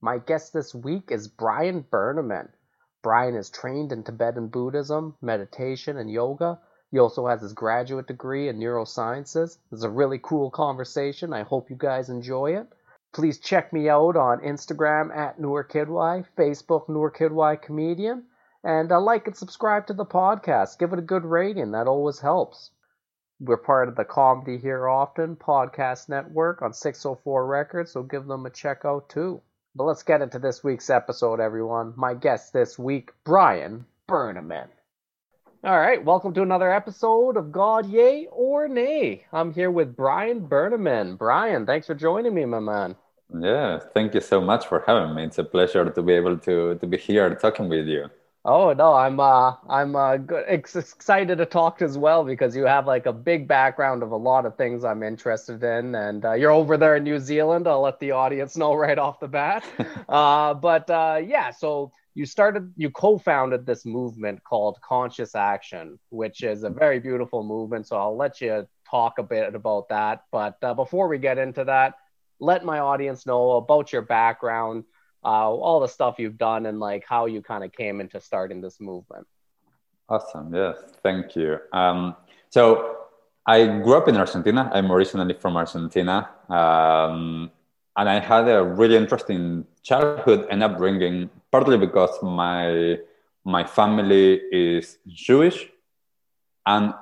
My guest this week is Brian Berneman. Brian is trained in Tibetan Buddhism, meditation, and yoga. He also has his graduate degree in neurosciences. It's a really cool conversation. I hope you guys enjoy it. Please check me out on Instagram at Kidwai, Facebook Kidwai Comedian, and uh, like and subscribe to the podcast. Give it a good rating. That always helps. We're part of the Comedy Here Often podcast network on 604 Records, so give them a check out too. But let's get into this week's episode, everyone. My guest this week, Brian Berneman. All right, welcome to another episode of God Yay or Nay. I'm here with Brian Berneman. Brian, thanks for joining me, my man. Yeah, thank you so much for having me. It's a pleasure to be able to to be here talking with you. Oh no, I'm uh I'm uh good, ex- excited to talk as well because you have like a big background of a lot of things I'm interested in, and uh, you're over there in New Zealand. I'll let the audience know right off the bat. uh, but uh, yeah, so you started, you co-founded this movement called Conscious Action, which is a very beautiful movement. So I'll let you talk a bit about that. But uh, before we get into that, let my audience know about your background uh, all the stuff you've done and like how you kind of came into starting this movement. Awesome. Yes. Thank you. Um, so I grew up in Argentina. I'm originally from Argentina. Um, and I had a really interesting childhood and upbringing, partly because my my family is Jewish, and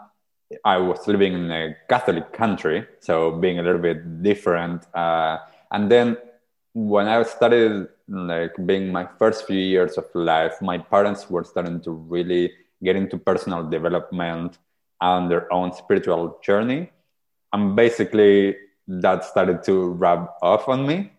I was living in a Catholic country, so being a little bit different. Uh, and then when I started like being my first few years of life, my parents were starting to really get into personal development and their own spiritual journey. And basically, that started to rub off on me.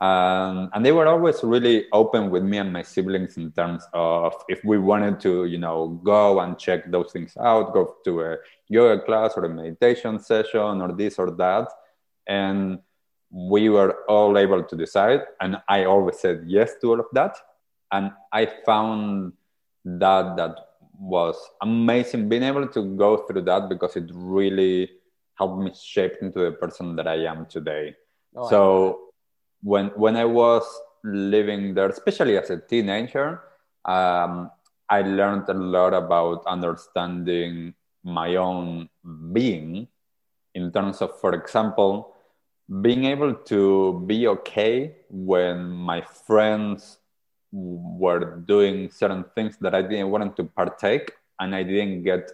Um, and they were always really open with me and my siblings in terms of if we wanted to, you know, go and check those things out, go to a yoga class or a meditation session or this or that. And we were all able to decide and i always said yes to all of that. And i found that that was amazing being able to go through that because it really helped me shape into the person that i am today. Oh, so when when i was living there especially as a teenager um, i learned a lot about understanding my own being in terms of for example being able to be okay when my friends were doing certain things that I didn't want to partake and I didn't get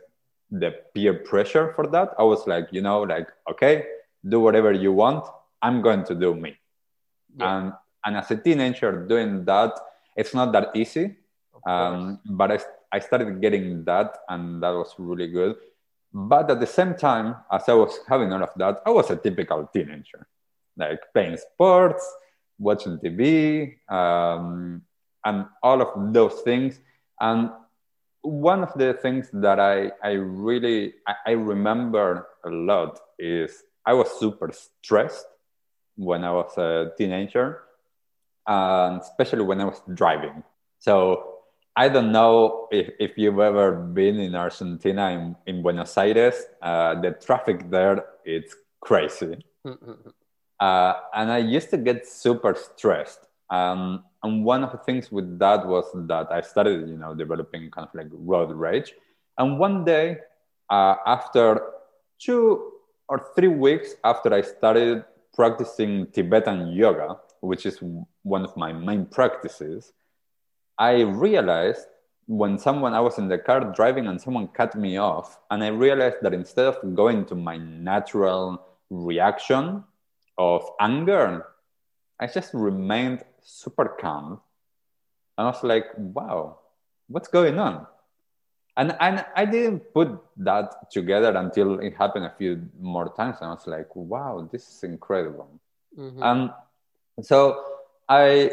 the peer pressure for that. I was like, you know, like, okay, do whatever you want. I'm going to do me. Yeah. And and as a teenager doing that, it's not that easy. Um, but I, I started getting that and that was really good. But at the same time, as I was having all of that, I was a typical teenager, like playing sports, watching TV, um, and all of those things. And one of the things that I, I really I, I remember a lot is I was super stressed when I was a teenager, and especially when I was driving. So I don't know if, if you've ever been in Argentina in, in Buenos Aires. Uh, the traffic there it's crazy, uh, and I used to get super stressed. Um, and one of the things with that was that I started, you know, developing kind of like road rage. And one day, uh, after two or three weeks after I started practicing Tibetan yoga, which is one of my main practices, I realized when someone I was in the car driving and someone cut me off, and I realized that instead of going to my natural reaction of anger, I just remained super calm. And I was like, wow, what's going on? And, and I didn't put that together until it happened a few more times. And I was like, wow, this is incredible. Mm-hmm. And so I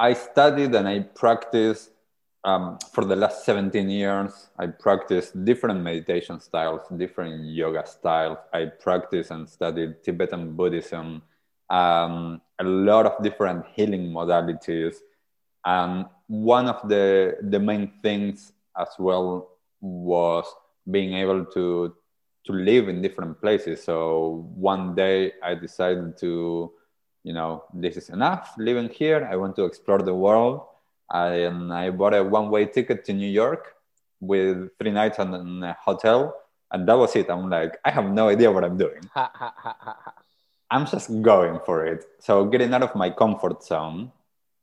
I studied and I practiced um, for the last 17 years. I practiced different meditation styles, different yoga styles. I practiced and studied Tibetan Buddhism, um, a lot of different healing modalities. And one of the, the main things as well was being able to to live in different places. So one day I decided to you know, this is enough living here. I want to explore the world. I, and I bought a one way ticket to New York with three nights in a hotel. And that was it. I'm like, I have no idea what I'm doing. I'm just going for it. So getting out of my comfort zone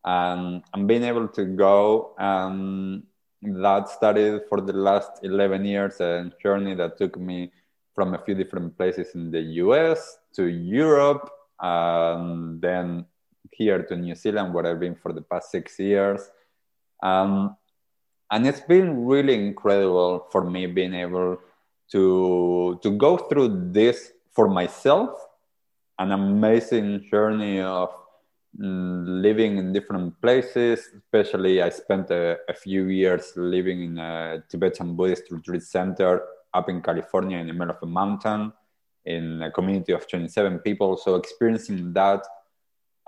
and, and being able to go um, that started for the last 11 years a journey that took me from a few different places in the US to Europe um, then here to New Zealand, where I've been for the past six years. Um, and it's been really incredible for me being able to, to go through this for myself, an amazing journey of mm, living in different places. Especially, I spent a, a, few years living in a Tibetan Buddhist retreat center up in California in the middle of a mountain in a community of 27 people. So experiencing that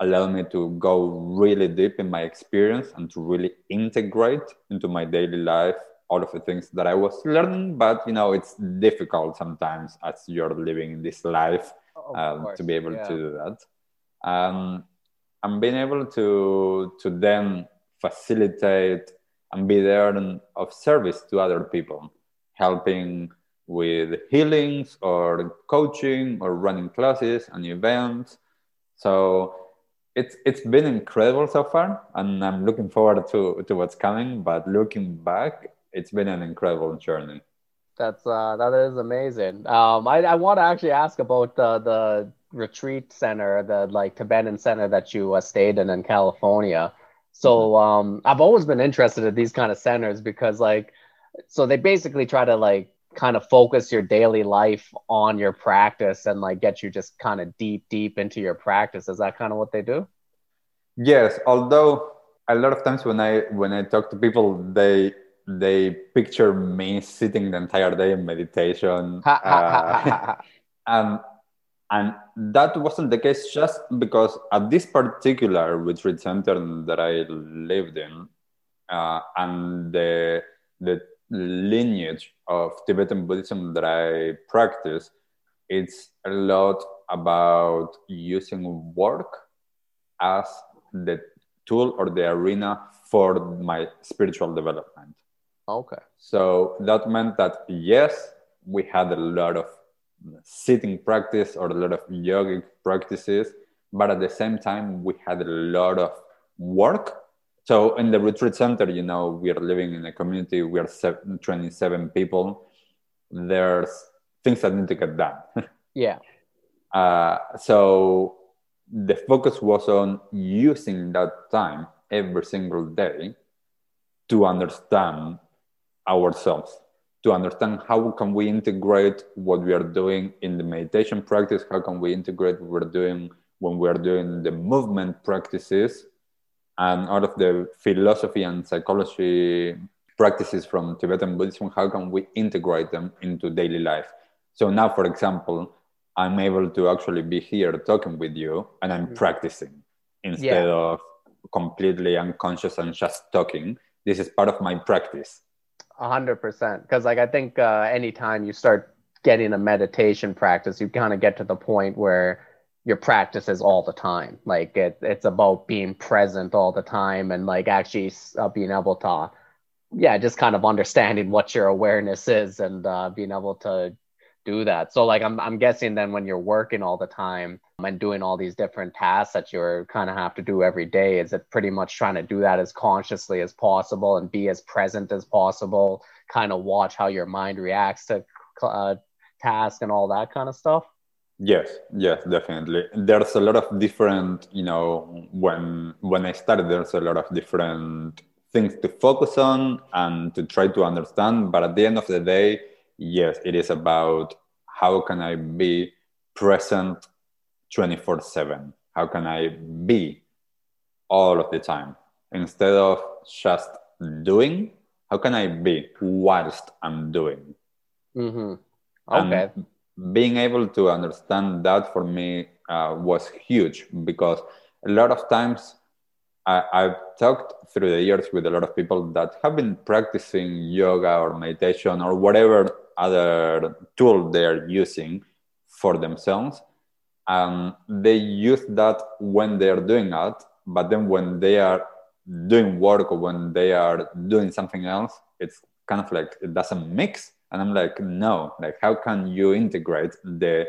allowed me to go really deep in my experience and to really integrate into my daily life all of the things that I was learning. But you know, it's difficult sometimes as you're living in this life um, to be able yeah. to do that. Um, and being able to to then facilitate and be there and of service to other people, helping with healings or coaching or running classes and events. So it's it's been incredible so far, and I'm looking forward to to what's coming. But looking back, it's been an incredible journey. That's uh, that is amazing. Um, I I want to actually ask about the the retreat center, the like Tibetan center that you uh, stayed in in California. So mm-hmm. um, I've always been interested in these kind of centers because like, so they basically try to like kind of focus your daily life on your practice and like get you just kind of deep deep into your practice. Is that kind of what they do? Yes although a lot of times when i when i talk to people they they picture me sitting the entire day in meditation uh, and and that wasn't the case just because at this particular retreat center that i lived in uh, and the the lineage of Tibetan Buddhism that I practice, it's a lot about using work as the tool or the arena for my spiritual development. Okay. So that meant that yes, we had a lot of sitting practice or a lot of yogic practices, but at the same time, we had a lot of work so in the retreat center, you know, we are living in a community. We are 27 people. There's things that need to get done. yeah. Uh, so the focus was on using that time every single day to understand ourselves to understand how can we integrate what we are doing in the meditation practice how can we integrate what we're doing when we are doing the movement practices and out of the philosophy and psychology practices from Tibetan Buddhism, how can we integrate them into daily life? So now, for example, I'm able to actually be here talking with you and I'm mm-hmm. practicing instead yeah. of completely unconscious and just talking. This is part of my practice. A hundred percent. Because like I think uh, anytime you start getting a meditation practice, you kind of get to the point where your practices all the time. Like it, it's about being present all the time and like actually uh, being able to, yeah, just kind of understanding what your awareness is and uh, being able to do that. So like I'm, I'm guessing then when you're working all the time and doing all these different tasks that you're kind of have to do every day, is it pretty much trying to do that as consciously as possible and be as present as possible, kind of watch how your mind reacts to uh, task and all that kind of stuff? Yes, yes, definitely. There's a lot of different, you know, when when I started, there's a lot of different things to focus on and to try to understand. But at the end of the day, yes, it is about how can I be present 24 7? How can I be all of the time? instead of just doing how can i be whilst i'm doing mm-hmm. okay and being able to understand that for me uh, was huge because a lot of times I, I've talked through the years with a lot of people that have been practicing yoga or meditation or whatever other tool they're using for themselves. Um, they use that when they are doing that, but then when they are doing work or when they are doing something else, it's kind of like it doesn't mix. And I'm like, no, like how can you integrate the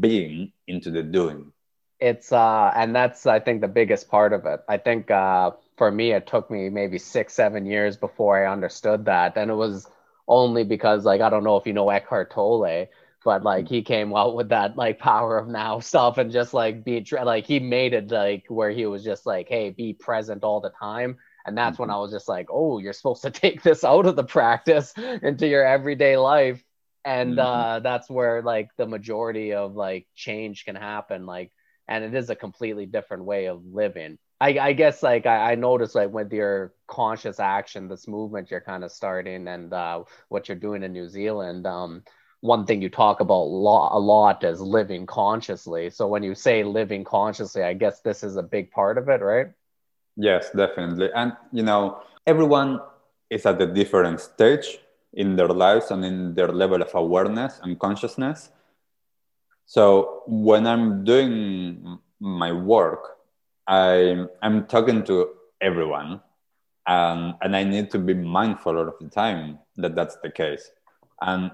being into the doing? it's uh and that's i think the biggest part of it. I think uh for me it took me maybe six seven years before i understood that. And it was only because like i don't know if you know eckhart tolle but like he came out with that like power of now stuff and just like be like he made it like where he was just like hey be present all the time and that's when mm-hmm. i was just like oh you're supposed to take this out of the practice into your everyday life and mm-hmm. uh that's where like the majority of like change can happen like and it is a completely different way of living. I, I guess like I, I noticed like with your conscious action, this movement you're kind of starting and uh, what you're doing in New Zealand. Um, one thing you talk about lo- a lot is living consciously. So when you say living consciously, I guess this is a big part of it, right? Yes, definitely. And you know, everyone is at a different stage in their lives and in their level of awareness and consciousness. So when I'm doing my work, I, I'm talking to everyone, and, and I need to be mindful all of the time that that's the case. And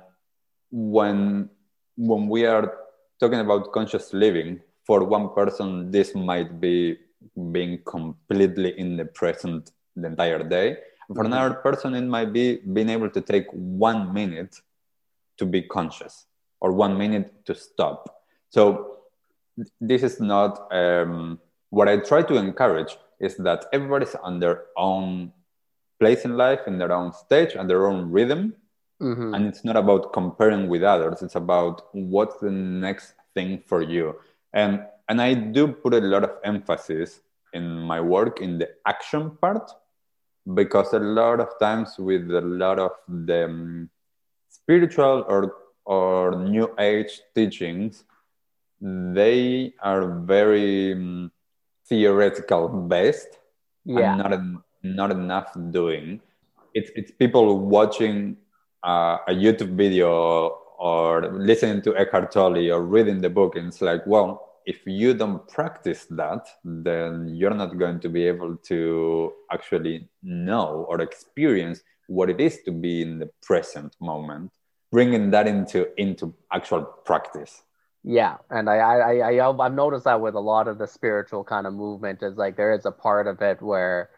when when we are talking about conscious living, for one person, this might be being completely in the present the entire day. For mm-hmm. another person, it might be being able to take one minute to be conscious or one minute to stop. So this is not um, what I try to encourage is that everybody's on their own place in life, in their own stage, and their own rhythm. Mm-hmm. And it's not about comparing with others. It's about what's the next thing for you. And and I do put a lot of emphasis in my work in the action part because a lot of times with a lot of the um, spiritual or or new age teachings they are very um, theoretical based yeah. and not, not enough doing it's, it's people watching uh, a youtube video or listening to eckhart tolle or reading the book and it's like well if you don't practice that then you're not going to be able to actually know or experience what it is to be in the present moment bringing that into into actual practice. Yeah and I, I i i've noticed that with a lot of the spiritual kind of movement is like there is a part of it where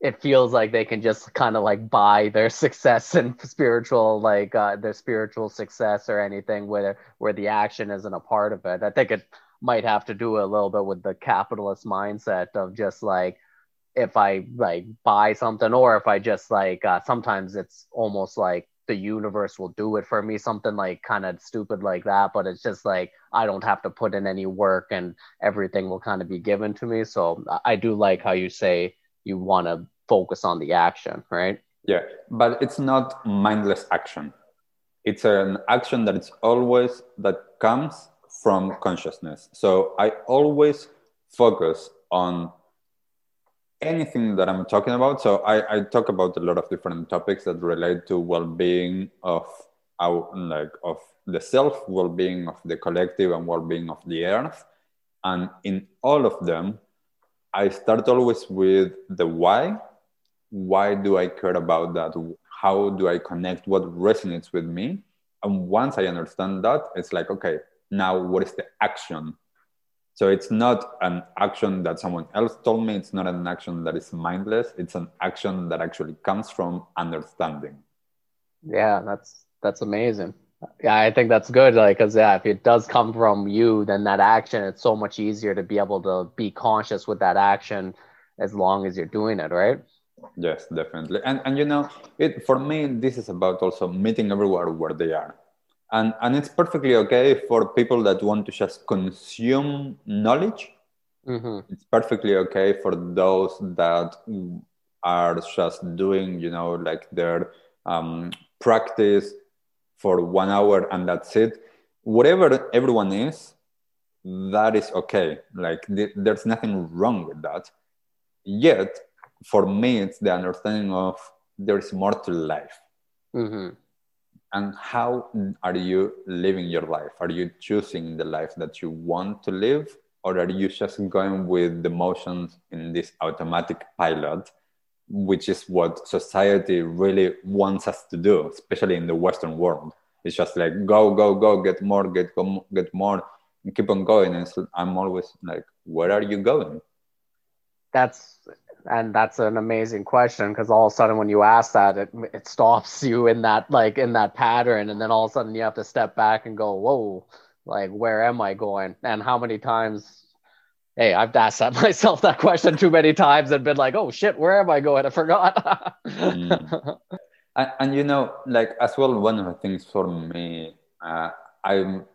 it feels like they can just kind of like buy their success and spiritual like uh, their spiritual success or anything where where the action isn't a part of it. I think it might have to do a little bit with the capitalist mindset of just like if i like buy something or if i just like uh, sometimes it's almost like the universe will do it for me something like kind of stupid like that but it's just like i don't have to put in any work and everything will kind of be given to me. So i do like how you say you want to focus on the action right? Yeah but it's not mindless action. It's an action that it's always that comes from consciousness so i always focus on anything that I'm talking about. So I, I talk about a lot of different topics that relate to well-being of our like of the self, well-being of the collective, and well-being of the earth. And in all of them, I start always with the why. Why do I care about that? How do I connect? What resonates with me? And once I understand that, it's like, okay, now what is the action so it's not an action that someone else told me. It's not an action that is mindless. It's an action that actually comes from understanding. Yeah, that's that's amazing. Yeah, I think that's good. Like, cause yeah, if it does come from you, then that action, it's so much easier to be able to be conscious with that action as long as you're doing it, right? Yes, definitely. And and you know, it for me, this is about also meeting everyone where they are and and it's perfectly okay for people that want to just consume knowledge mm-hmm. it's perfectly okay for those that are just doing, you know, like their um, practice for one hour and that's it. Whatever everyone is, that is okay. Like th- there's nothing wrong with that. Yet, for me, it's the understanding of there's more to life. Mm-hmm. And how are you living your life? Are you choosing the life that you want to live? Or are you just going with the motions in this automatic pilot, which is what society really wants us to do, especially in the Western world? It's just like go, go, go, get more, get, get more keep on going and so i'm always like where are you going that's and that's an amazing question because all of a sudden when you ask that it, it stops you in that like in that pattern. And then all of a sudden you have to step back and go whoa like where am i going? And how many times hey i've asked that myself that question too many times and been like oh shit where am i going? I forgot. Mm. and, and, you know like as well one of the things for me uh, i'm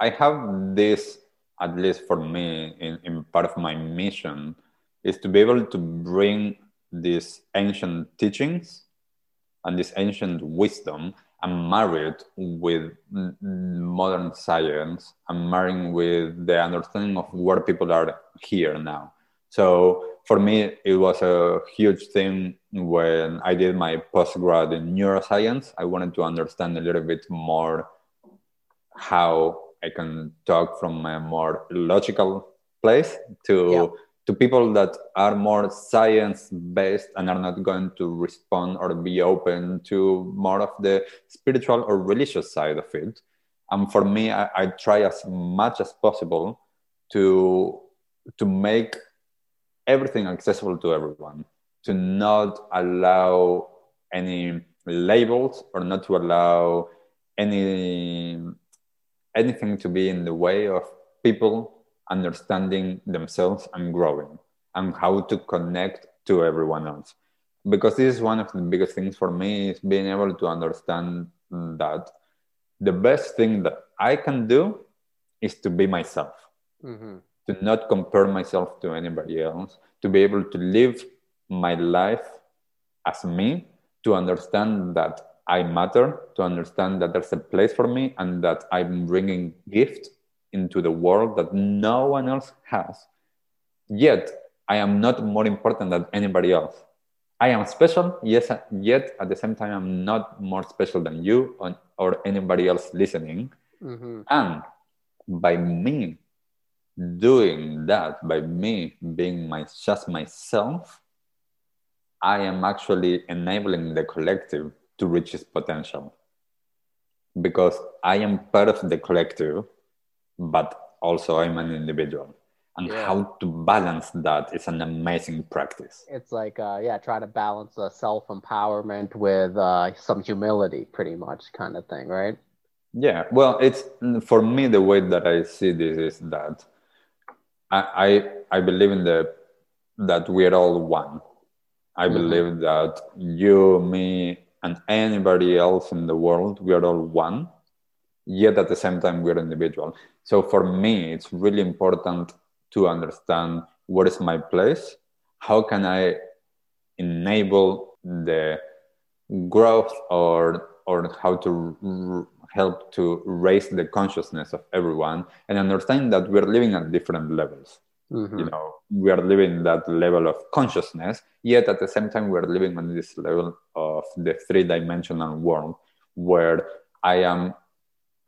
I have this, at least for me, in, in part of my mission, is to be able to bring these ancient teachings and this ancient wisdom and marry it with modern science and marrying with the understanding of where people are here now. So for me, it was a huge thing when I did my postgrad in neuroscience. I wanted to understand a little bit more how I can talk from a more logical place to yeah. To people that are more science based and are not going to respond or be open to more of the spiritual or religious side of it. And for me, I, I try as much as possible to to make everything accessible to everyone, to not allow any labels or not to allow any anything to be in the way of people understanding themselves and growing and how to connect to everyone else because this is one of the biggest things for me is being able to understand that the best thing that i can do is to be myself mm-hmm. to not compare myself to anybody else to be able to live my life as me to understand that I matter, to understand that there's a place for me and that I'm bringing gift into the world that no one else has. Yet, I am not more important than anybody else. I am special, yes, yet at the same time, I'm not more special than you or, or anybody else listening. Mm-hmm. And by me doing that, by me being my, just myself, I am actually enabling the collective to reach its potential because I am part of the collective, but also I'm an individual. And yeah. how to balance that is an amazing practice. It's like, uh, yeah, try to balance the self empowerment with uh, some humility, pretty much, kind of thing, right? Yeah, well, it's for me the way that I see this is that I I, I believe in the that we're all one. I mm-hmm. believe that you, me, and anybody else in the world. We are all one, yet at the same time, we're individual. So for me, it's really important to understand what is my place, how can I enable the growth or or how to r- help to raise the consciousness of everyone and understand that we're living at different levels Mm-hmm. You know, we are living that level of consciousness, yet at the same time, we're living on this level of the three dimensional world where I am,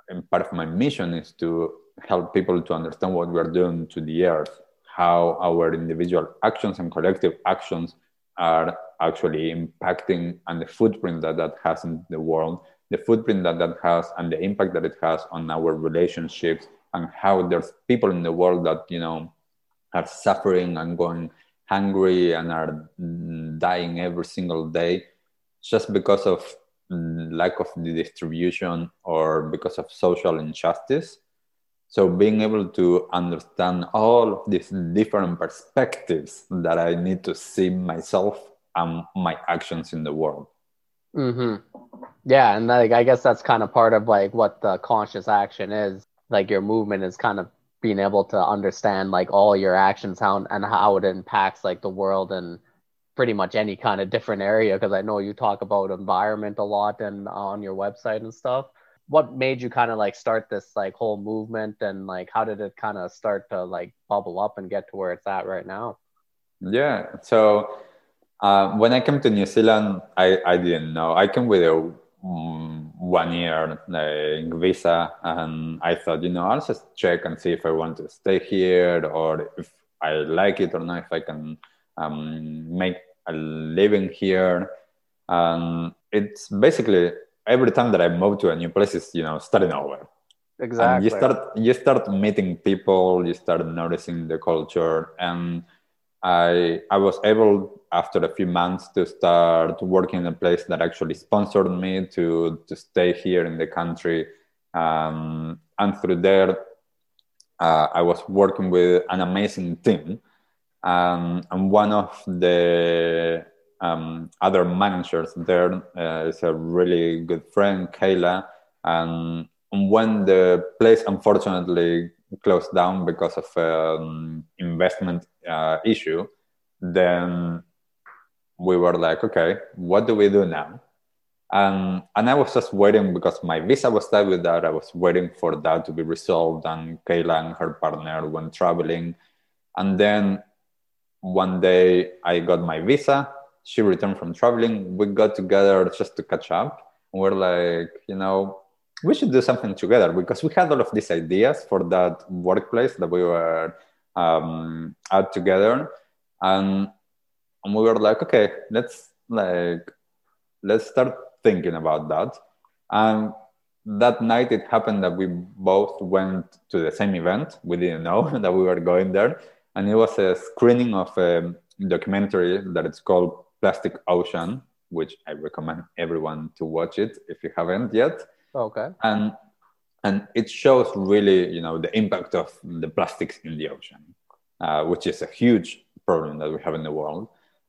and part of my mission is to help people to understand what we're doing to the earth, how our individual actions and collective actions are actually impacting and the footprint that that has in the world, the footprint that that has and the impact that it has on our relationships and how there's people in the world that, you know, are suffering and going hungry and are dying every single day just because of lack of the distribution or because of social injustice. So being able to understand all of these different perspectives that i need to see myself and my actions in the world. Mm-hmm. yeah and like i guess that's kind of part of like what the conscious action is. Like your movement is kind of being able to understand like all your actions how and how it impacts like the world and pretty much any kind of different area because I know you talk about environment a lot and on your website and stuff. What made you kind of like start this like whole movement and like how did it kind of start to like bubble up and get to where it's at right now? Yeah. So uh, when I came to New Zealand, I, I didn't know. I came with a um, one year like, visa, and I thought, you know, I'll just check and see if I want to stay here or if I like it or not, if I can um, make a living here. And it's basically every time that I move to a new place is you know starting over. Exactly. And you start you start meeting people, you start noticing the culture, and I I was able after a few months to start working in a place that actually sponsored me to to stay here in the country, um, and through there uh, I was working with an amazing team um, and one of the um, other managers there uh, is a really good friend, Kayla. And when the place unfortunately closed down because of um, investment uh, issue, then we were like, okay, what do we do now? And, and I was just waiting because my visa was tied with that. I was waiting for that to be resolved. And Kayla and her partner went traveling. And then one day I got my visa. She returned from traveling. We got together just to catch up. And we're like, you know, we should do something together because we had all of these ideas for that workplace that we were um, together. And, and we were like, okay, let's like, let's start thinking about that. And that night it happened that we both went to the same event. We didn't know that we were going there and it was a screening of a documentary that it's called Plastic Ocean, which I recommend everyone to watch it if you haven't yet. Okay. And and it shows really, you know, the impact of the plastics in the ocean, uh, which is a huge problem that we have in the world.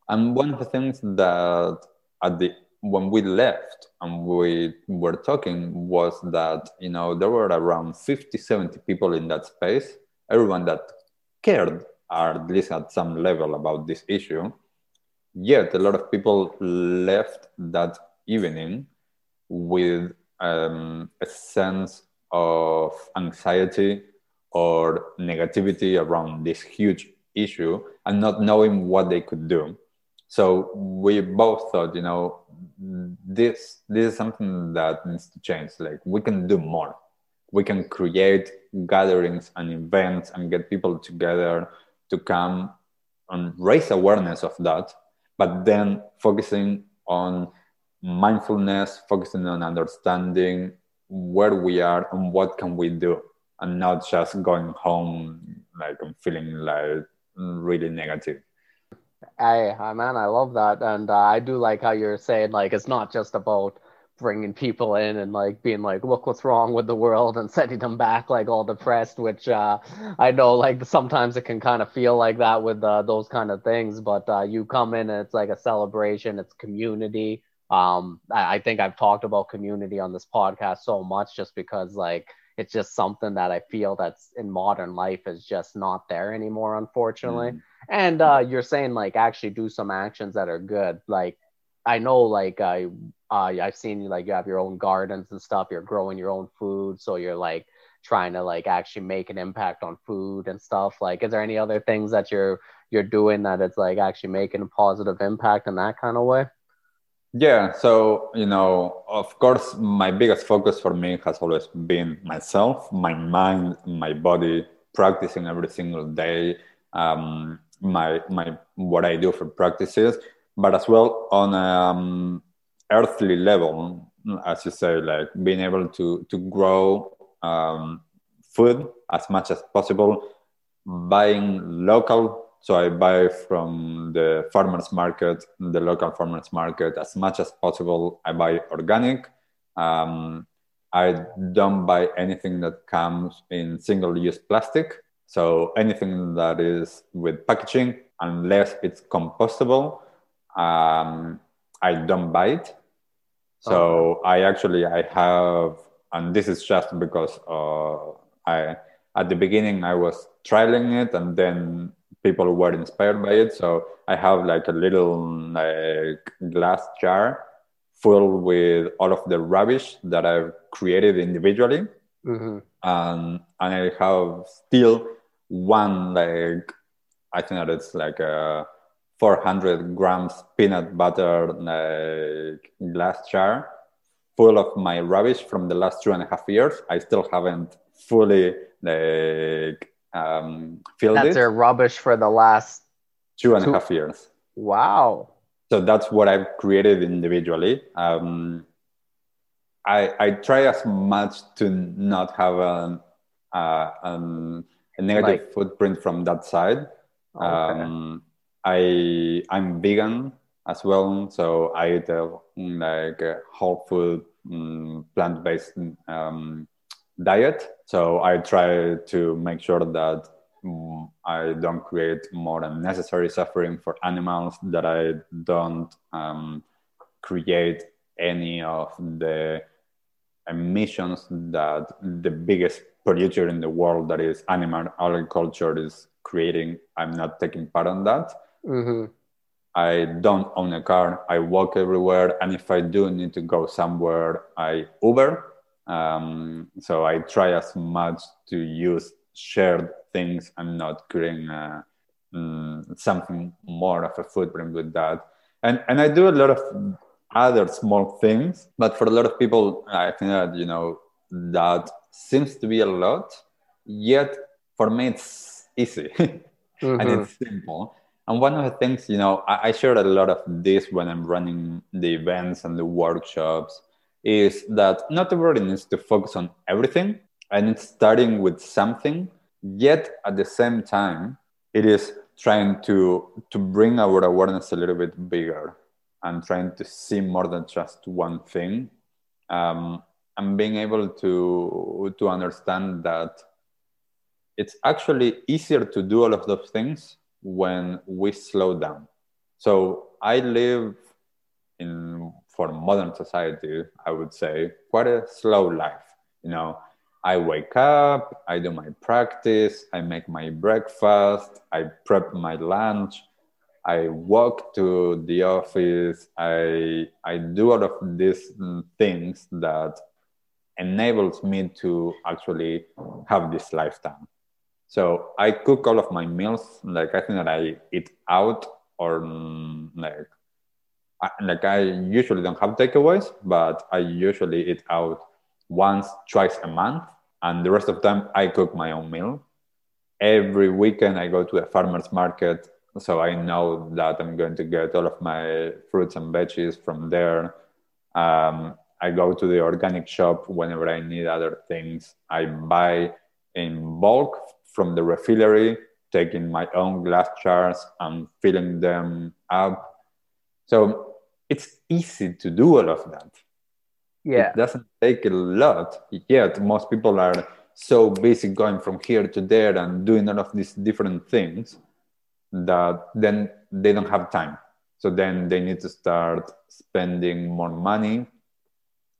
And one of the things that at the when we left and we were talking was that you know there were around 50 70 people in that space everyone that cared are at least at some level about this issue. Yet a lot of people left that evening with um, a sense of anxiety or negativity around this huge issue and not knowing what they could do. So we both thought, you know, this this is something that needs to change. Like we can do more. We can create gatherings and events and get people together to come and raise awareness of that, but then focusing on mindfulness, focusing on understanding where we are and what can we do, and not just going home like I'm feeling like really negative. Hey, man, I love that, and uh, I do like how you're saying like it's not just about bringing people in and like being like look what's wrong with the world and sending them back like all depressed which uh i know like sometimes it can kind of feel like that with uh, those kind of things but uh you come in and it's like a celebration it's community. Um I, I think i've talked about community on this podcast so much just because like it's just something that i feel that's in modern life is just not there anymore unfortunately. Mm. and uh you're saying like actually do some actions that are good. Like I know like I uh, I've seen like you have your own gardens and stuff. You're growing your own food, so you're like trying to like actually make an impact on food and stuff. Like, is there any other things that you're you're doing that it's like actually making a positive impact in that kind of way? Yeah, so you know, of course, my biggest focus for me has always been myself, my mind, my body, practicing every single day. Um, my my what I do for practices but as well on um, earthly level, as you say, like being able to to grow um, food as much as possible, buying local. So I buy from the farmers market, the local farmers market, as much as possible. I buy organic. Um, I don't buy anything that comes in single-use plastic. So anything that is with packaging, unless it's compostable, um, I don't buy it. So I actually I have, and this is just because uh, I at the beginning I was trialing it, and then people were inspired by it. So I have like a little like glass jar full with all of the rubbish that I've created individually. Mm-hmm. Um, and I have still one like I think that it's like a 400 grams peanut butter like glass jar full of my rubbish from the last two and a half years. I still haven't fully like um, filled it. that's it. their rubbish for the last two and two... a half years. Wow. So that's what I've created individually. Um, I, I try as much to not have a, uh, um, a negative like, footprint from that side. Okay. Um, I I'm vegan as well, so I eat a, like a whole food um, plant based um, diet. So I try to make sure that um, I don't create more than necessary suffering for animals. That I don't um, create any of the emissions that the biggest polluter in the world, that is animal agriculture, is creating. I'm not taking part on that. Mm-hmm. I don't own a car. I walk everywhere, and if I do need to go somewhere, I Uber. Um, so I try as much to use shared things and not creating uh, mm, something more of a footprint with that. And and I do a lot of other small things, but for a lot of people, I think that you know that seems to be a lot. Yet for me, it's easy mm-hmm. and it's simple and one of the things, you know, I, I share a lot of this when I'm running the events and the workshops, is that not everybody needs to focus on everything and it's starting with something. Yet at the same time, it is trying to to bring our awareness a little bit bigger and trying to see more than just one thing. Um, and being able to to understand that it's actually easier to do all of those things when we slow down. So I live in for modern society, I would say, quite a slow life. You know, I wake up, I do my practice, I make my breakfast, I prep my lunch, I walk to the office, I I do all of these mm, things that enables me to actually have this lifetime. So I cook all of my meals. Like I think that I eat out or mm, like I, like I usually don't have takeaways, but I usually eat out once, twice a month, and the rest of the time I cook my own meal. Every weekend I go to a farmer's market, so I know that I'm going to get all of my fruits and veggies from there. Um, I go to the organic shop whenever I need other things. I buy in bulk from the refillery, taking my own glass jars and filling them up. So it's easy to do all of that. Yeah. It doesn't take a lot. Yet most people are so busy going from here to there and doing all of these different things that then they don't have time. So then they need to start spending more money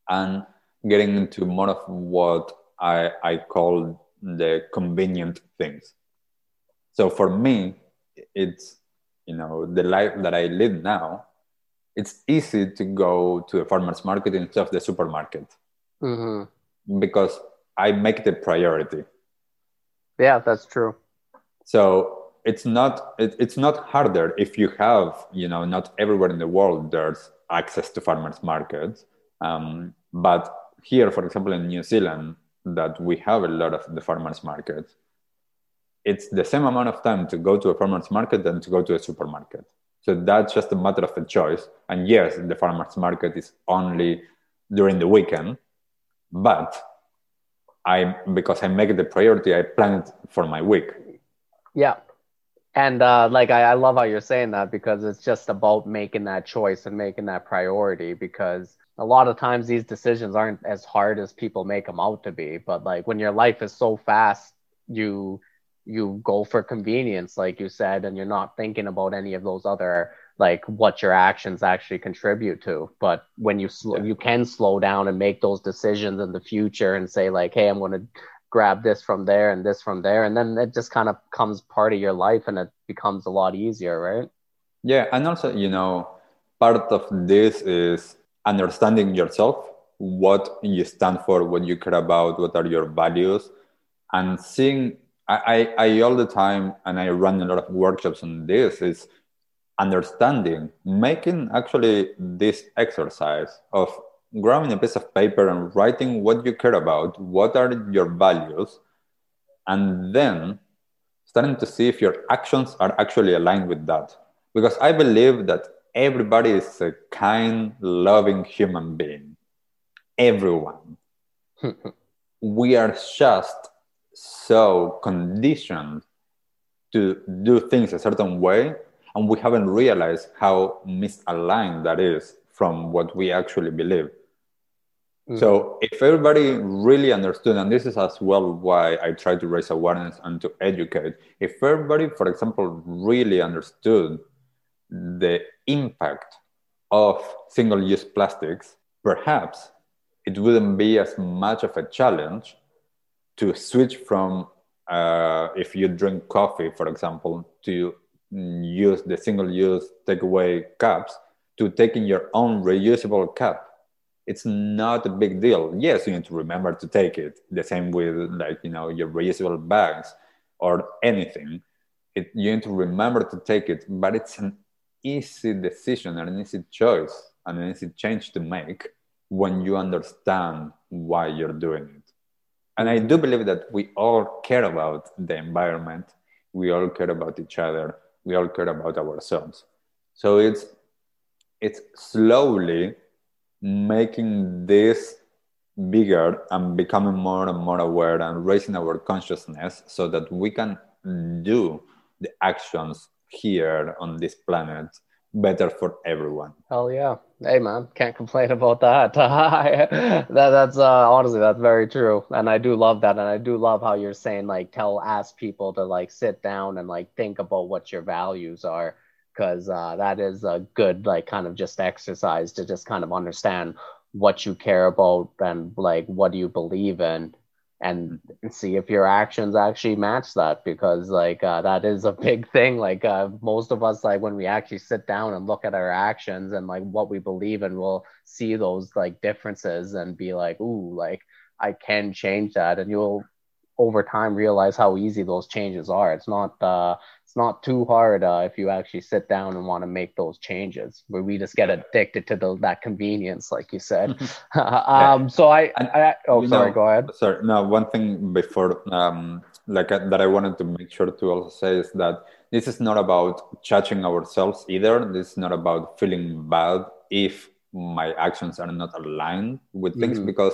and getting into more of what I, I call the convenient things. So for me, it's you know the life that I live now. It's easy to go to a farmer's market instead of the supermarket mm-hmm. because I make the priority. Yeah, that's true. So it's not it, it's not harder if you have you know not everywhere in the world there's access to farmers markets, um, but here, for example, in New Zealand, that we have a lot of the farmers market it's the same amount of time to go to a farmers market than to go to a supermarket. So that's just a matter of a choice. And yes, the farmers market is only during the weekend, but I because I make it the priority, I plan it for my week. Yeah. And uh, like I, I love how you're saying that because it's just about making that choice and making that priority because a lot of times these decisions aren't as hard as people make them out to be but like when your life is so fast you you go for convenience like you said and you're not thinking about any of those other like what your actions actually contribute to but when you sl- yeah. you can slow down and make those decisions in the future and say like hey i'm going to grab this from there and this from there and then it just kind of comes part of your life and it becomes a lot easier right yeah and also you know part of this is understanding yourself what you stand for what you care about what are your values and seeing I, I, I all the time and i run a lot of workshops on this is understanding making actually this exercise of grabbing a piece of paper and writing what you care about, what are your values, and then starting to see if your actions are actually aligned with that. Because I believe that everybody is a kind, loving human being. Everyone. we are just so conditioned to do things a certain way, and we haven't realized how misaligned that is from what we actually believe. Mm-hmm. So if everybody really understood, and this is as well why I try to raise awareness and to educate, if everybody, for example, really understood the impact of single-use plastics, perhaps it wouldn't be as much of a challenge to switch from uh, if you drink coffee, for example, to use the single-use takeaway cups to taking your own reusable cup it's not a big deal. Yes, you need to remember to take it. The same with like you know your reusable bags or anything. It, you need to remember to take it, but it's an easy decision and an easy choice and an easy change to make when you understand why you're doing it. And I do believe that we all care about the environment. We all care about each other. We all care about ourselves. So it's it's slowly making this bigger and becoming more and more aware and raising our consciousness so that we can do the actions here on this planet better for everyone. Hell yeah. Hey man, can't complain about that. that that's uh, honestly that's very true. And I do love that. And I do love how you're saying like tell ask people to like sit down and like think about what your values are because uh, that is a good like kind of just exercise to just kind of understand what you care about and like what do you believe in and see if your actions actually match that because like uh, that is a big thing. Like uh, most of us like when we actually sit down and look at our actions and like what we believe in we'll see those like differences and be like ooh like i can change that. And you'll over time realize how easy those changes are. It's not uh it's not too hard uh, if you actually sit down and want to make those changes where we just get addicted to the, that convenience like you said. Um, so I, I oh sorry know, go ahead. sorry no one thing before um, like uh, that i wanted to make sure to also say is that this is not about judging ourselves either. This is not about feeling bad if my actions are not aligned with things mm-hmm. because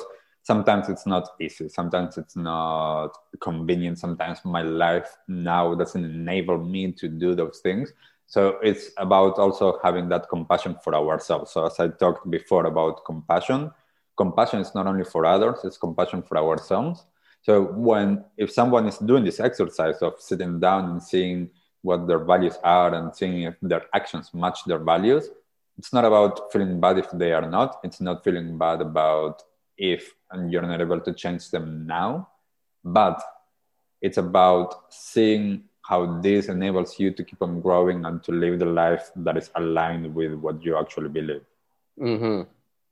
sometimes it's not easy. Sometimes it's not convenient. Sometimes my life now doesn't enable me to do those things. So it's about also having that compassion for ourselves. So as i talked before about compassion compassion is not only for others it's compassion for ourselves. So when if someone is doing this exercise of sitting down and seeing what their values are and seeing if their actions match their values it's not about feeling bad if they are not. It's not feeling bad about if and you're not able to change them now but it's about seeing how this enables you to keep on growing and to live the life that is aligned with what you actually believe. Mm-hmm.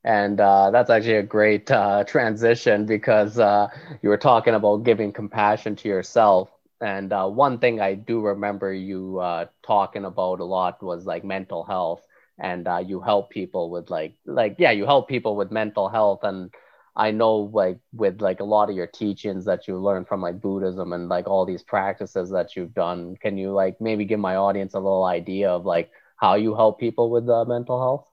and uh, that's actually a great uh, transition because uh, you were talking about giving compassion to yourself. And uh, one thing i do remember you uh, talking about a lot was like mental health. And uh, you help people with like like yeah you help people with mental health. And I know like with like a lot of your teachings that you learned from like Buddhism and like all these practices that you've done, can you like maybe give my audience a little idea of like how you help people with uh, mental health?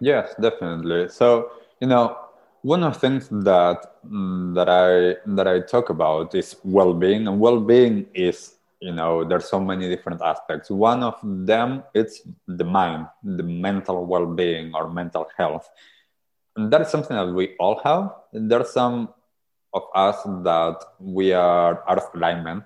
Yes, definitely. So you know, one of the things that mm, that I that I talk about is well-being, and well-being is you know there's so many different aspects. One of them it's the mind, the mental well-being or mental health that is something that we all have. There are some of us that we are out of alignment,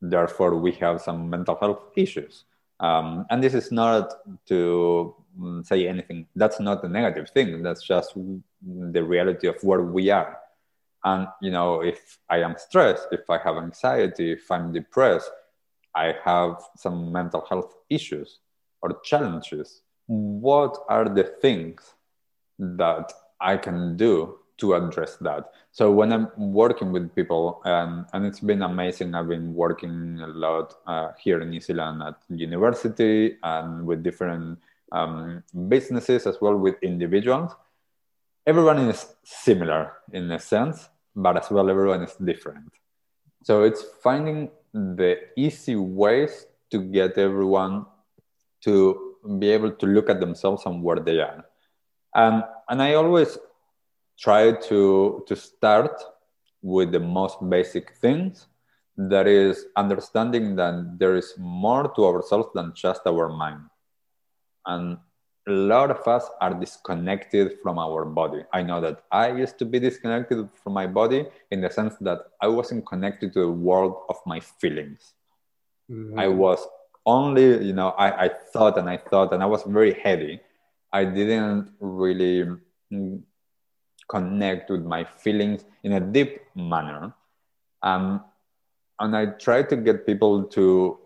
therefore we have some mental health issues. Um, and this is not to mm, say anything. That's not a negative thing. That's just the reality of where we are. And you know, if I am stressed, if I have anxiety, if I'm depressed, I have some mental health issues or challenges. What are the things that I can do to address that? So when I'm working with people, and, and it's been amazing, I've been working a lot uh, here in New Zealand at university and with different um, businesses as well with individuals. Everyone is similar in a sense, but as well, everyone is different. So it's finding the easy ways to get everyone to be able to look at themselves and where they are. Um, and I always try to, to start with the most basic things that is understanding that there is more to ourselves than just our mind. And a lot of us are disconnected from our body. I know that I used to be disconnected from my body in the sense that I wasn't connected to the world of my feelings. Mm-hmm. I was only, you know, I, I thought and I thought, and I was very heavy. I didn't really connect with my feelings in a deep manner. Um, and I try to get people to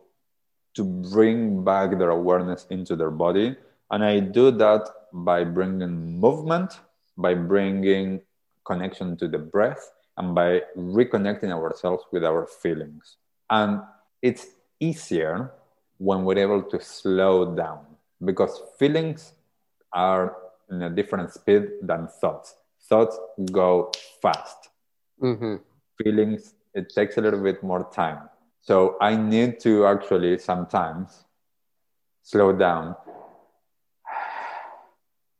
to bring back their awareness into their body and I do that by bringing movement, by bringing connection to the breath, and by reconnecting ourselves with our feelings. And it's easier when we're able to slow down because feelings are in a different speed than thoughts. Thoughts go fast. Mm-hmm. Feelings, it takes a little bit more time. So I need to actually sometimes slow down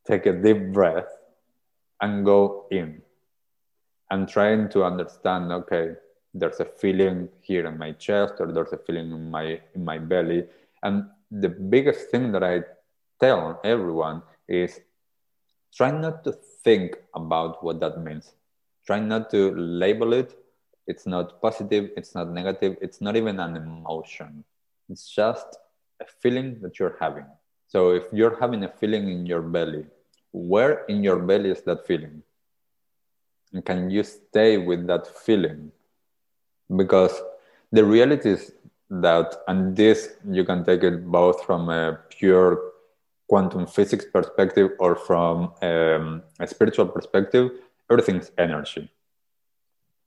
take a deep breath and go in and trying to understand okay there's a feeling here in my chest or there's a feeling in my in my belly and the biggest thing that i tell everyone is try not to think about what that means try not to label it it's not positive it's not negative it's not even an emotion it's just a feeling that you're having so if you're having a feeling in your belly where in your belly is that feeling? And can you stay with that feeling? Because the reality is that, and this you can take it both from a pure quantum physics perspective or from um, a spiritual perspective, everything's energy.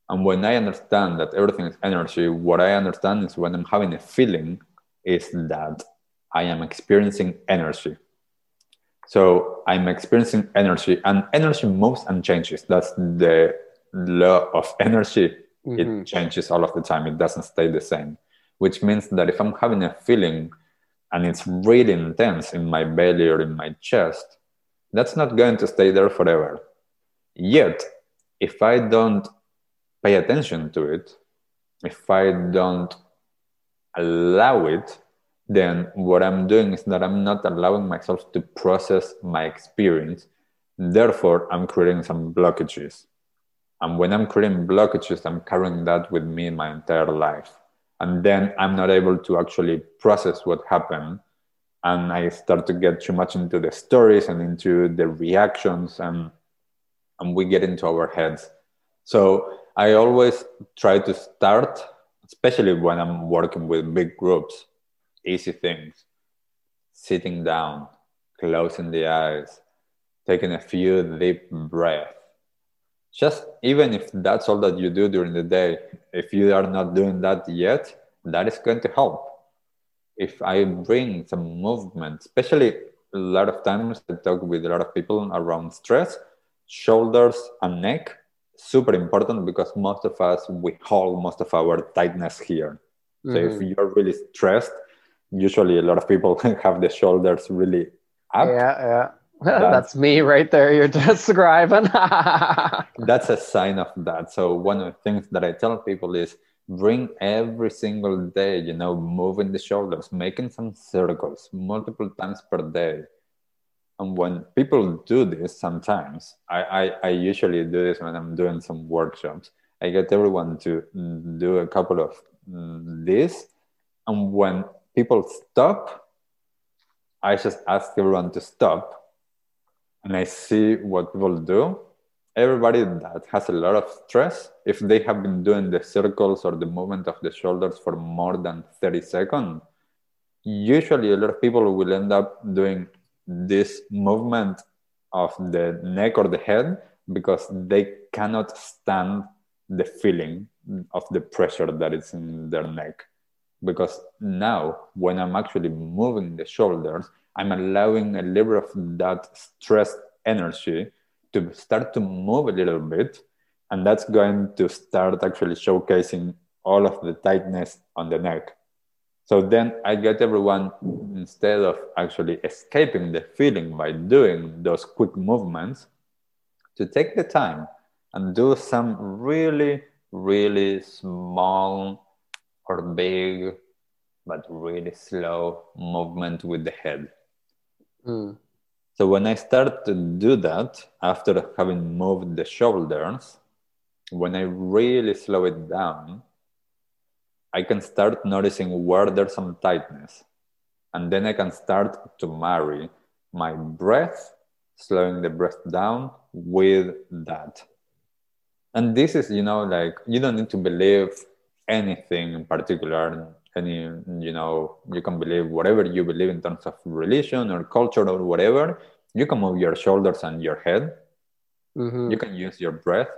And when I understand that everything is energy, what I understand is when I'm having a feeling, is that I am experiencing energy. So I'm experiencing energy, and energy moves and changes. That's the law of energy. Mm-hmm. It changes all of the time. It doesn't stay the same, which means that if I'm having a feeling and it's really intense in my belly or in my chest, that's not going to stay there forever. Yet, if I don't pay attention to it, if I don't allow it, then what I'm doing is that I'm not allowing myself to process my experience. Therefore, I'm creating some blockages. And when I'm creating blockages, I'm carrying that with me my entire life. And then I'm not able to actually process what happened. And I start to get too much into the stories and into the reactions, and, and we get into our heads. So I always try to start, especially when I'm working with big groups, easy things sitting down, closing the eyes, taking a few deep breaths. Just even if that's all that you do during the day, if you are not doing that yet, that is going to help. If I bring some movement, especially a lot of times I talk with a lot of people around stress, shoulders and neck, super important because most of us, we hold most of our tightness here. So mm-hmm. if you're really stressed, usually a lot of people have the shoulders really up. Yeah, yeah. That's me right there. You're describing. that's a sign of that. So one of the things that I tell people is bring every single day, you know, moving the shoulders, making some circles multiple times per day. And when people do this, sometimes I, I, I usually do this when I'm doing some workshops. I get everyone to do a couple of mm, this, and when people stop, I just ask everyone to stop and I see what people do. everybody that has a lot of stress, if they have been doing the circles or the movement of the shoulders for more than 30 seconds, usually a lot of people will end up doing this movement of the neck or the head because they cannot stand the feeling of the pressure that is in their neck. Because now, when I'm actually moving the shoulders, I'm allowing a little of that stressed energy to start to move a little bit. And that's going to start actually showcasing all of the tightness on the neck. So then I get everyone, instead of actually escaping the feeling by doing those quick movements, to take the time and do some really, really small or big, but really slow movement with the head. Mm. So when I start to do that, after having moved the shoulders, when I really slow it down, I can start noticing where there's some tightness. And then I can start to marry my breath, slowing the breath down with that. And this is, you know, like you don't need to believe anything in particular any you know you can believe whatever you believe in terms of religion or culture or whatever you can move your shoulders and your head. Mm-hmm. you can use your breath.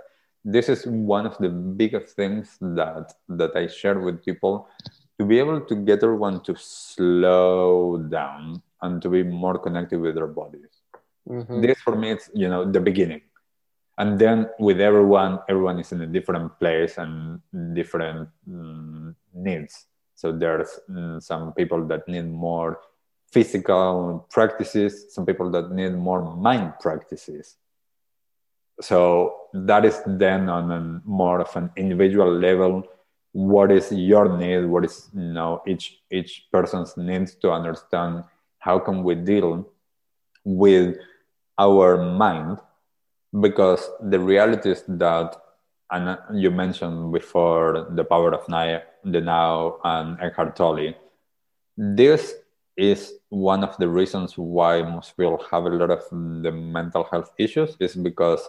This is one of the biggest things that that i share with people. To be able to get everyone to slow down and to be more connected with their bodies. Mm-hmm. this for me it's you know the beginning. And then with everyone everyone is in a different place and different mm, needs so there's mm, some people that need more physical practices some people that need more mind practices. So that is then on a more of an individual level what is your need? What is you know each each person's needs to understand? How can we deal with our mind? Because the reality is that and you mentioned before the power of now, the now and Eckhart Tolle. This is one of the reasons why most people have a lot of the mental health issues is because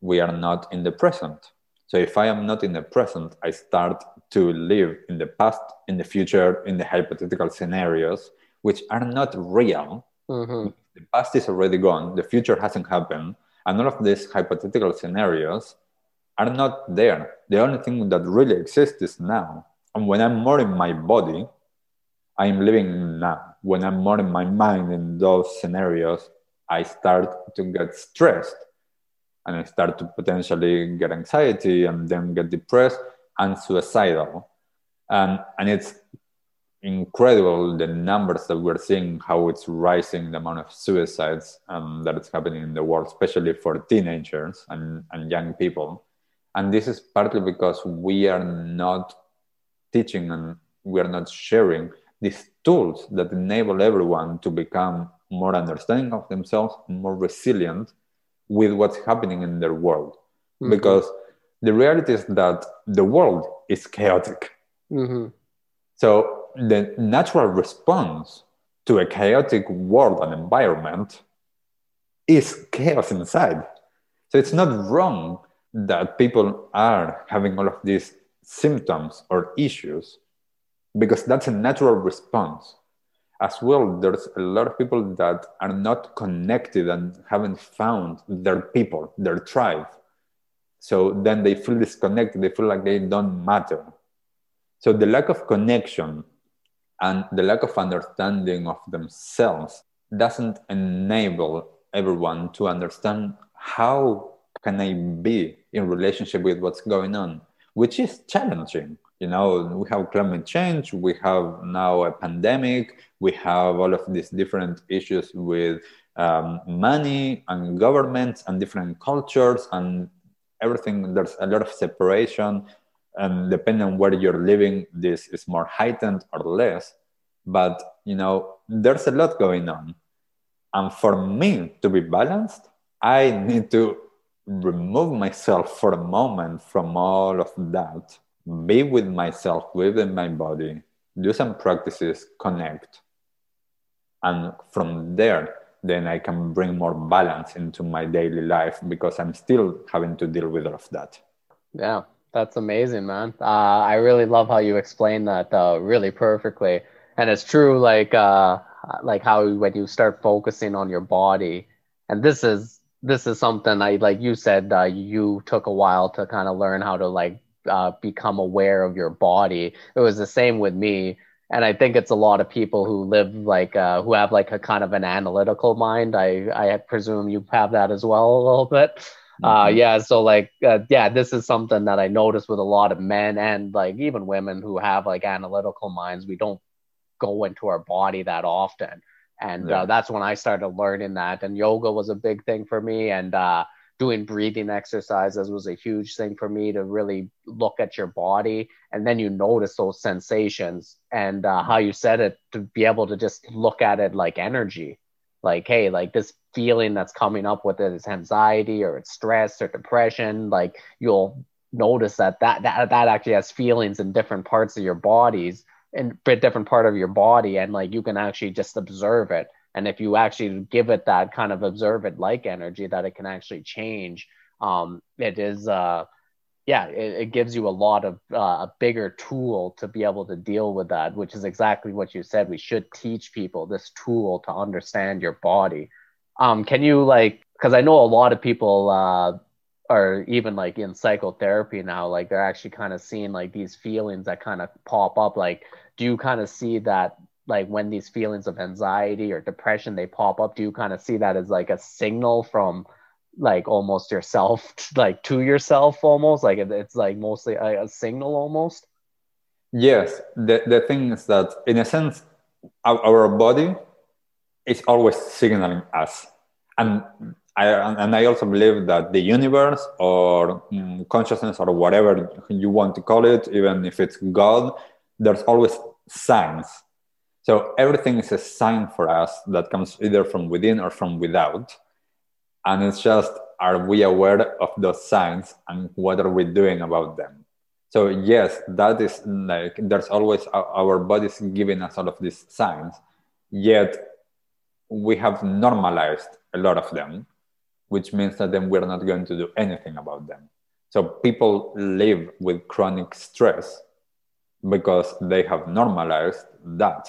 we are not in the present. So if I am not in the present, I start to live in the past, in the future, in the hypothetical scenarios, which are not real. Mm-hmm. The past is already gone. The future hasn't happened and all of these hypothetical scenarios are not there. The only thing that really exists is now. And when I'm more in my body, I'm living now. When I'm more in my mind in those scenarios, I start to get stressed and I start to potentially get anxiety and then get depressed and suicidal. And, and it's incredible the numbers that we're seeing how it's rising the amount of suicides um, that is happening in the world especially for teenagers and, and young people and this is partly because we are not teaching and we are not sharing these tools that enable everyone to become more understanding of themselves more resilient with what's happening in their world mm-hmm. because the reality is that the world is chaotic mm-hmm. so the natural response to a chaotic world and environment is chaos inside. So it's not wrong that people are having all of these symptoms or issues because that's a natural response. As well, there's a lot of people that are not connected and haven't found their people, their tribe. So then they feel disconnected, they feel like they don't matter. So the lack of connection and the lack of understanding of themselves doesn't enable everyone to understand how can i be in relationship with what's going on? Which is challenging you know? We have climate change we have now a pandemic we have all of these different issues with um, money and governments and different cultures and everything. There's a lot of separation and depending on where you're living this is more heightened or less. But you know there's a lot going on. And for me to be balanced i need to remove myself for a moment from all of that be with myself within my body do some practices connect and from there then I can bring more balance into my daily life because I'm still having to deal with all of that. Yeah, that's amazing, man. Uh, I really love how you explain that uh, really perfectly, and it's true. Like, uh, like how when you start focusing on your body, and this is this is something I like. You said uh, you took a while to kind of learn how to like uh, become aware of your body. It was the same with me and I think it's a lot of people who live like uh, who have like a kind of an analytical mind. I I presume you have that as well a little bit. Uh, mm-hmm. Yeah, so like uh, yeah, this is something that I notice with a lot of men and like even women who have like analytical minds. We don't go into our body that often, and uh, yeah. uh, that's when I started learning that. And yoga was a big thing for me, and uh, doing breathing exercises was a huge thing for me to really look at your body and then you notice those sensations and uh, how you said it to be able to just look at it like energy like hey like this feeling that's coming up with it is anxiety or it's stress or depression like you'll notice that that that, that actually has feelings in different parts of your bodies in different part of your body and like you can actually just observe it. And if you actually give it that kind of observe it like energy that it can actually change um, it is uh, yeah it, it, gives you a lot of uh, a bigger tool to be able to deal with that which is exactly what you said. We should teach people this tool to understand your body. Um, can you like because i know a lot of people uh, are even like in psychotherapy now like they're actually kind of seeing like these feelings that kind of pop up like do you kind of see that like when these feelings of anxiety or depression they pop up do you kind of see that as like a signal from like almost yourself like to yourself almost? Like it's like mostly a, a signal almost? Yes. The, the thing is that in a sense our, our body is always signaling us. And I, and I also believe that the universe or mm, consciousness or whatever you want to call it, even if it's God, there's always signs so everything is a sign for us that comes either from within or from without. And it's just, are we aware of those signs and what are we doing about them? So yes, that is like, there's always our bodies giving us all of these signs, yet we have normalized a lot of them, which means that then we're not going to do anything about them. So people live with chronic stress because they have normalized that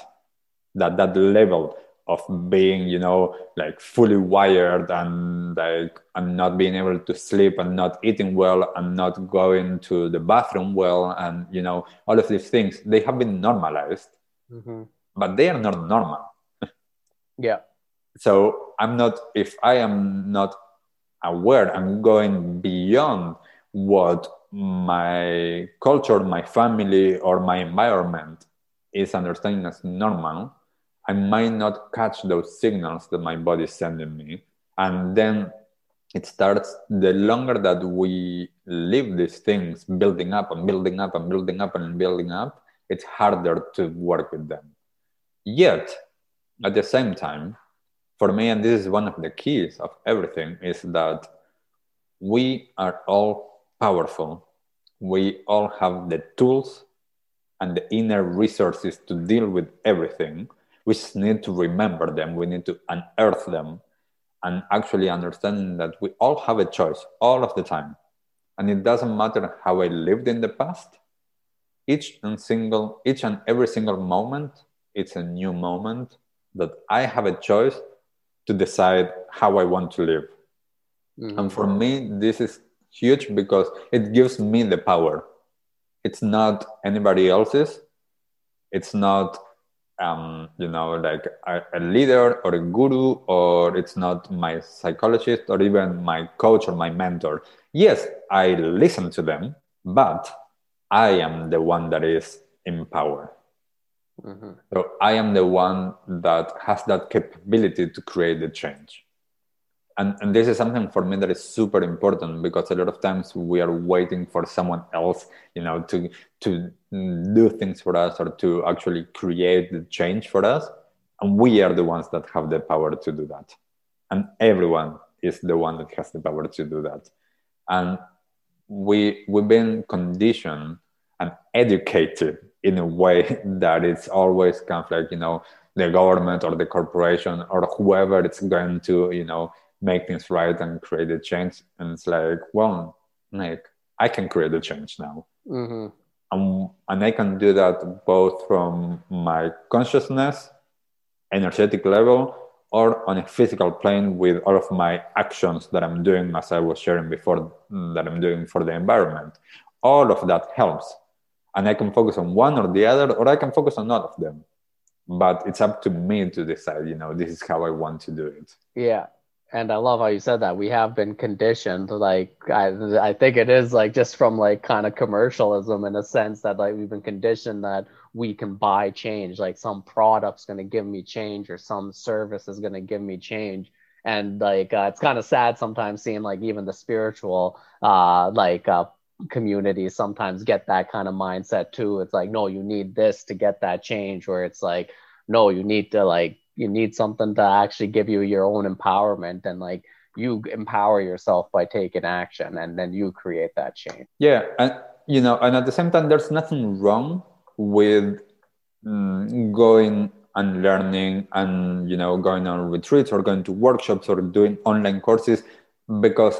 that that level of being you know like fully wired and like and not being able to sleep and not eating well and not going to the bathroom well and you know all of these things they have been normalized mm-hmm. but they are not normal yeah so i'm not if i am not aware i'm going beyond what my culture my family or my environment is understanding as normal I might not catch those signals that my body is sending me. And then it starts, the longer that we live these things building up and building up and building up and building up, it's harder to work with them. Yet, at the same time, for me, and this is one of the keys of everything, is that we are all powerful. We all have the tools and the inner resources to deal with everything. We just need to remember them. We need to unearth them and actually understanding that we all have a choice all of the time. And it doesn't matter how i lived in the past each and single each and every single moment it's a new moment that i have a choice to decide how i want to live. Mm-hmm. and for me this is huge because it gives me the power it's not anybody else's it's not um, you know, like a, a, leader or a guru, or it's not my psychologist or even my coach or my mentor. Yes, I listen to them, but I am the one that is in power. Mm-hmm. So I am the one that has that capability to create the change and, and this is something for me that is super important because a lot of times we are waiting for someone else you know to to do things for us or to actually create the change for us. And we are the ones that have the power to do that. And everyone is the one that has the power to do that. And we we've been conditioned and educated in a way that it's always kind of like you know the government or the corporation or whoever it's going to you know make things right and create a change. And it's like well like i can create a change now. Mm-hmm. um, and i can do that both from my consciousness energetic level or on a physical plane with all of my actions that i'm doing as i was sharing before mm, that i'm doing for the environment. All of that helps. And i can focus on one or the other or i can focus on all of them. But it's up to me to decide you know this is how i want to do it. Yeah and i love how you said that. We have been conditioned like i i think it is like just from like kind of commercialism in a sense that like we've been conditioned that we can buy change. Like some product's going to give me change or some service is going to give me change. And like uh, it's kind of sad sometimes seeing like even the spiritual uh like uh communities sometimes get that kind of mindset too. It's like, no, you need this to get that change, where it's like, no, you need to like you need something to actually give you your own empowerment and like you empower yourself by taking action and then you create that change. Yeah, and you know, and at the same time, there's nothing wrong with mm, going and learning and you know going on retreats or going to workshops or doing online courses because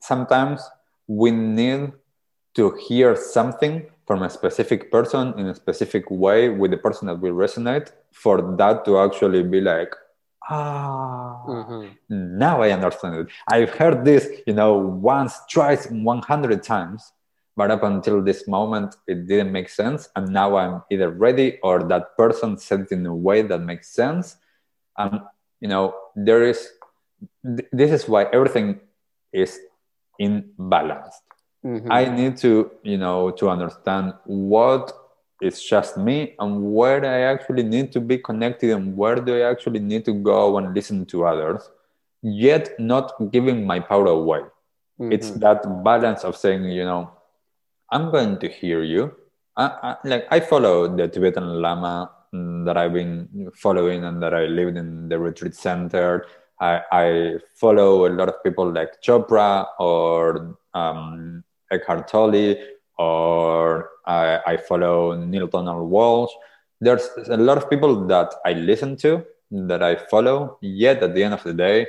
sometimes we need to hear something from a specific person in a specific way with the person that will resonate for that to actually be like ah mm-hmm. now i understand it. I've heard this you know once twice 100 times but up until this moment it didn't make sense and now i'm either ready or that person said it in a way that makes sense. And you know there is th- this is why everything is in balance Mm-hmm. I need to, you know, to understand what is just me and where I actually need to be connected and where do I actually need to go and listen to others, yet not giving my power away. Mm-hmm. It's that balance of saying, you know, I'm going to hear you. I, I, like I follow the Tibetan Lama that I've been following and that I lived in the retreat center. I, I follow a lot of people like Chopra or um, Eckhart Tolle or I, I follow Neale Donald Walsch. There's a lot of people that I listen to that I follow. Yet at the end of the day,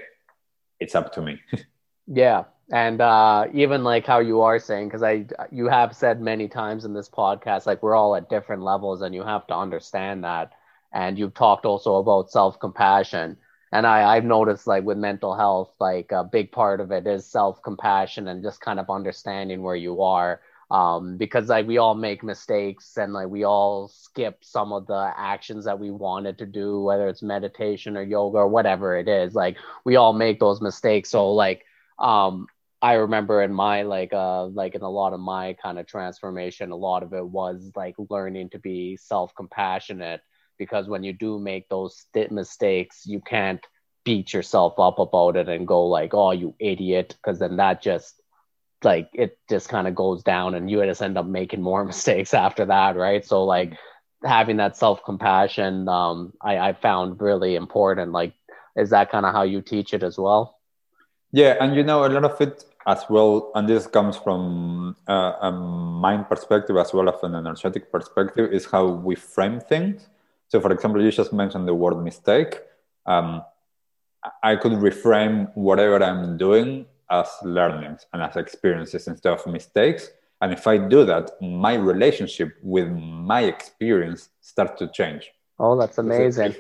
it's up to me. yeah, and uh, even like how you are saying, because I you have said many times in this podcast, like we're all at different levels, and you have to understand that. And you've talked also about self compassion and I, I've noticed like with mental health, like a big part of it is self compassion and just kind of understanding where you are. Um, because like we all make mistakes and like we all skip some of the actions that we wanted to do, whether it's meditation or yoga or whatever it is. Like we all make those mistakes. So like um I remember in my like uh like in a lot of my kind of transformation, a lot of it was like learning to be self compassionate because when you do make those mistakes, you can't beat yourself up about it and go like, "Oh, you idiot," because then that just like it just kind of goes down, and you just end up making more mistakes after that, right? So like having that self compassion, um, I, I found really important. Like, is that kind of how you teach it as well? Yeah, and you know a lot of it as well, and this comes from uh, a mind perspective as well as an energetic perspective, is how we frame things. So, for example, you just mentioned the word mistake. Um, I could reframe whatever I'm doing as learnings and as experiences instead of mistakes. And if I do that, my relationship with my experience starts to change. Oh, that's amazing.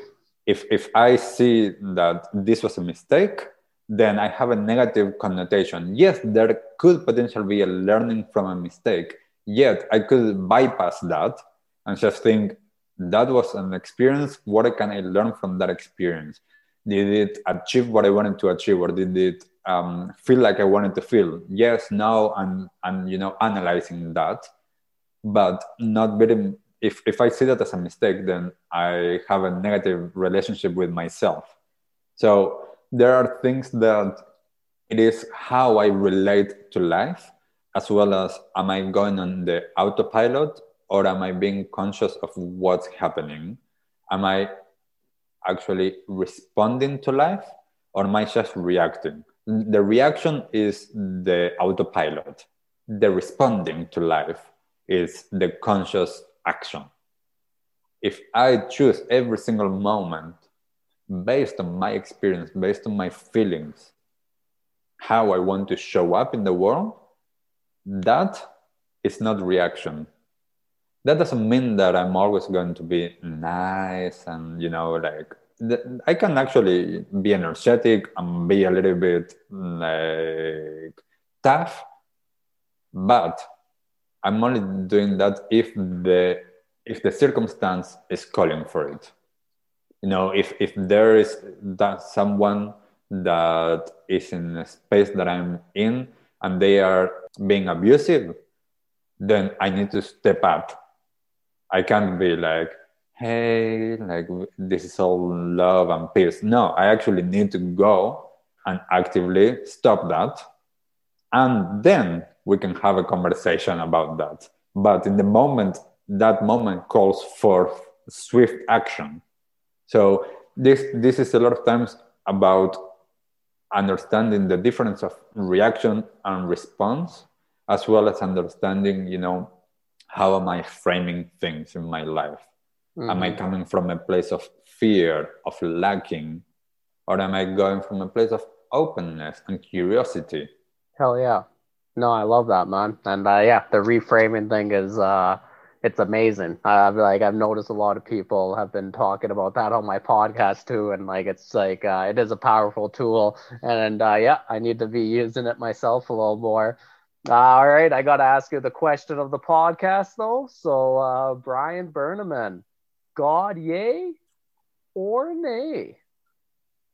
If, if, if I see that this was a mistake, then I have a negative connotation. Yes, there could potentially be a learning from a mistake, yet I could bypass that and just think, that was an experience. What can I learn from that experience? Did it achieve what I wanted to achieve, or did it um, feel like I wanted to feel? Yes, now I'm, you know analyzing that, but not very. If if I see that as a mistake, then I have a negative relationship with myself. So there are things that it is how I relate to life, as well as am I going on the autopilot or am I being conscious of what's happening? Am I actually responding to life or am I just reacting? The reaction is the autopilot. The responding to life is the conscious action. if I choose every single moment based on my experience, based on my feelings, how I want to show up in the world, that is not reaction. That doesn't mean that I'm always going to be nice and, you know, like, I can actually be energetic and be a little bit like tough, but I'm only doing that if the if the circumstance is calling for it. You know, if if there is that someone that is in a space that I'm in and they are being abusive, then I need to step up. I can't be like, hey, like this is all love and peace. No, I actually need to go and actively stop that. And then we can have a conversation about that. But in the moment, that moment calls for swift action. So this this is a lot of times about understanding the difference of reaction and response, as well as understanding, you know, how am I framing things in my life? Mm-hmm. Am I mm-hmm. coming from a place of fear, of lacking, or am I going from a place of openness and curiosity? Hell yeah. No, I love that, man. And uh, yeah, the reframing thing is uh, it's amazing. I've like I've noticed a lot of people have been talking about that on my podcast too, and like it's like uh, it is a powerful tool, and uh, yeah, I need to be using it myself a little more. All right, I got to ask you the question of the podcast though. So, uh, Brian Berneman, God, yay or nay?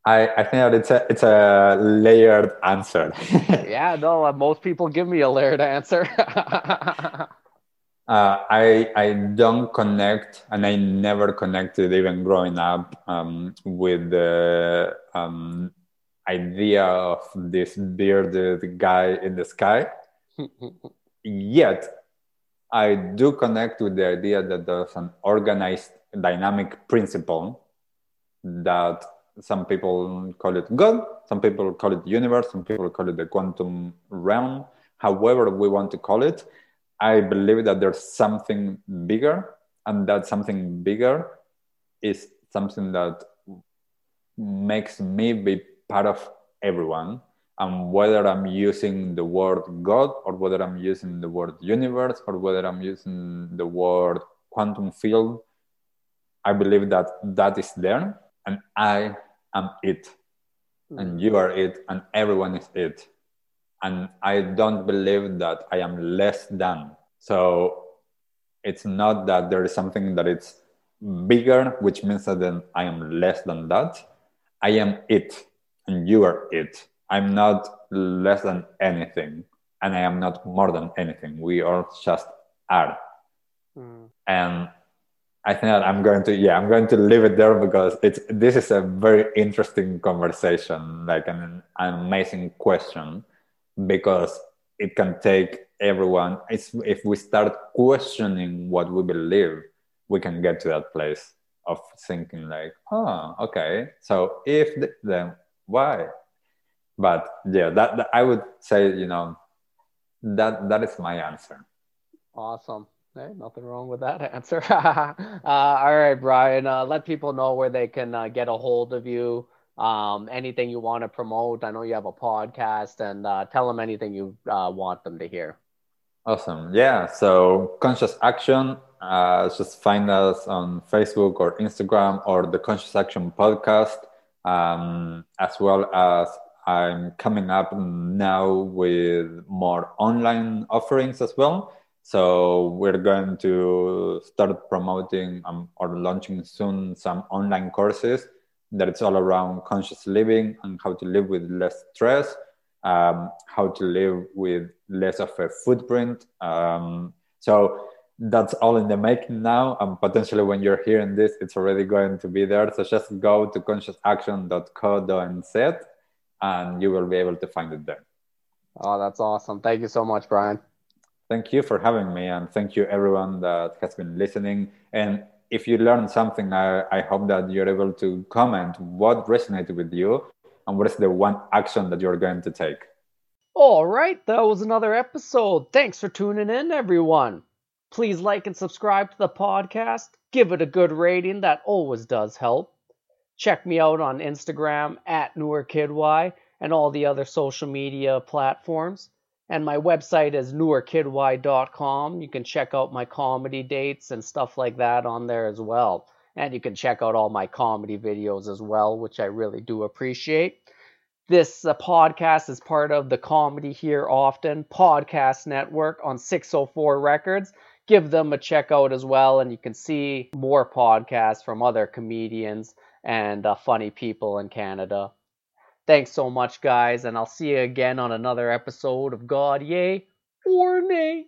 I, I think that it's a it's a layered answer. yeah, no, uh, most people give me a layered answer. uh, I I don't connect, and I never connected, even growing up, um, with the um, idea of this bearded guy in the sky. Yet, I do connect with the idea that there's an organized, dynamic principle that some people call it God, some people call it universe, some people call it the quantum realm. However, we want to call it, I believe that there's something bigger, and that something bigger is something that makes me be part of everyone. And whether I'm using the word God, or whether I'm using the word universe, or whether I'm using the word quantum field, I believe that that is there and I am it, mm. and you are it, and everyone is it. And I don't believe that I am less than. So it's not that there is something that it's bigger, which means that then I am less than that. I am it, and you are it. I'm not less than anything, and I am not more than anything. We all just are. Mm. And I think that I'm going to yeah I'm going to leave it there because it's this is a very interesting conversation like an, an amazing question because it can take everyone it's if we start questioning what we believe we can get to that place of thinking like oh okay so if the, then why but yeah that, that I would say you know that that is my answer awesome Hey, nothing wrong with that answer. uh, all right, Brian. Uh, let people know where they can uh, get a hold of you. Um, anything you want to promote. I know you have a podcast, and uh, tell them anything you uh, want them to hear. Awesome. Yeah. So, Conscious Action. Uh, just find us on Facebook or Instagram or the Conscious Action podcast, um, as well as I'm coming up now with more online offerings as well. So we're going to start promoting um, or launching soon some online courses that it's all around conscious living and how to live with less stress, um, how to live with less of a footprint. Um, so that's all in the making now. And potentially when you're hearing this, it's already going to be there. So just go to consciousaction.co.nz and you will be able to find it there. Oh, that's awesome. Thank you so much, Brian. Thank you for having me, and thank you everyone that has been listening. And if you learned something, I, I hope that you're able to comment what resonated with you and what is the one action that you're going to take. All right, that was another episode. Thanks for tuning in, everyone. Please like and subscribe to the podcast Give it a good rating, that always does help. Check me out on Instagram at NewerKidY and all the other social media platforms. And my website is newerkidY.com. You can check out my comedy dates and stuff like that on there as well. And you can check out all my comedy videos as well, which I really do appreciate. This uh, podcast is part of the Comedy Here Often podcast network on 604 Records. Give them a check out as well, and you can see more podcasts from other comedians and uh, funny people in Canada. Thanks so much, guys, and I'll see you again on another episode of God Yay or Nay.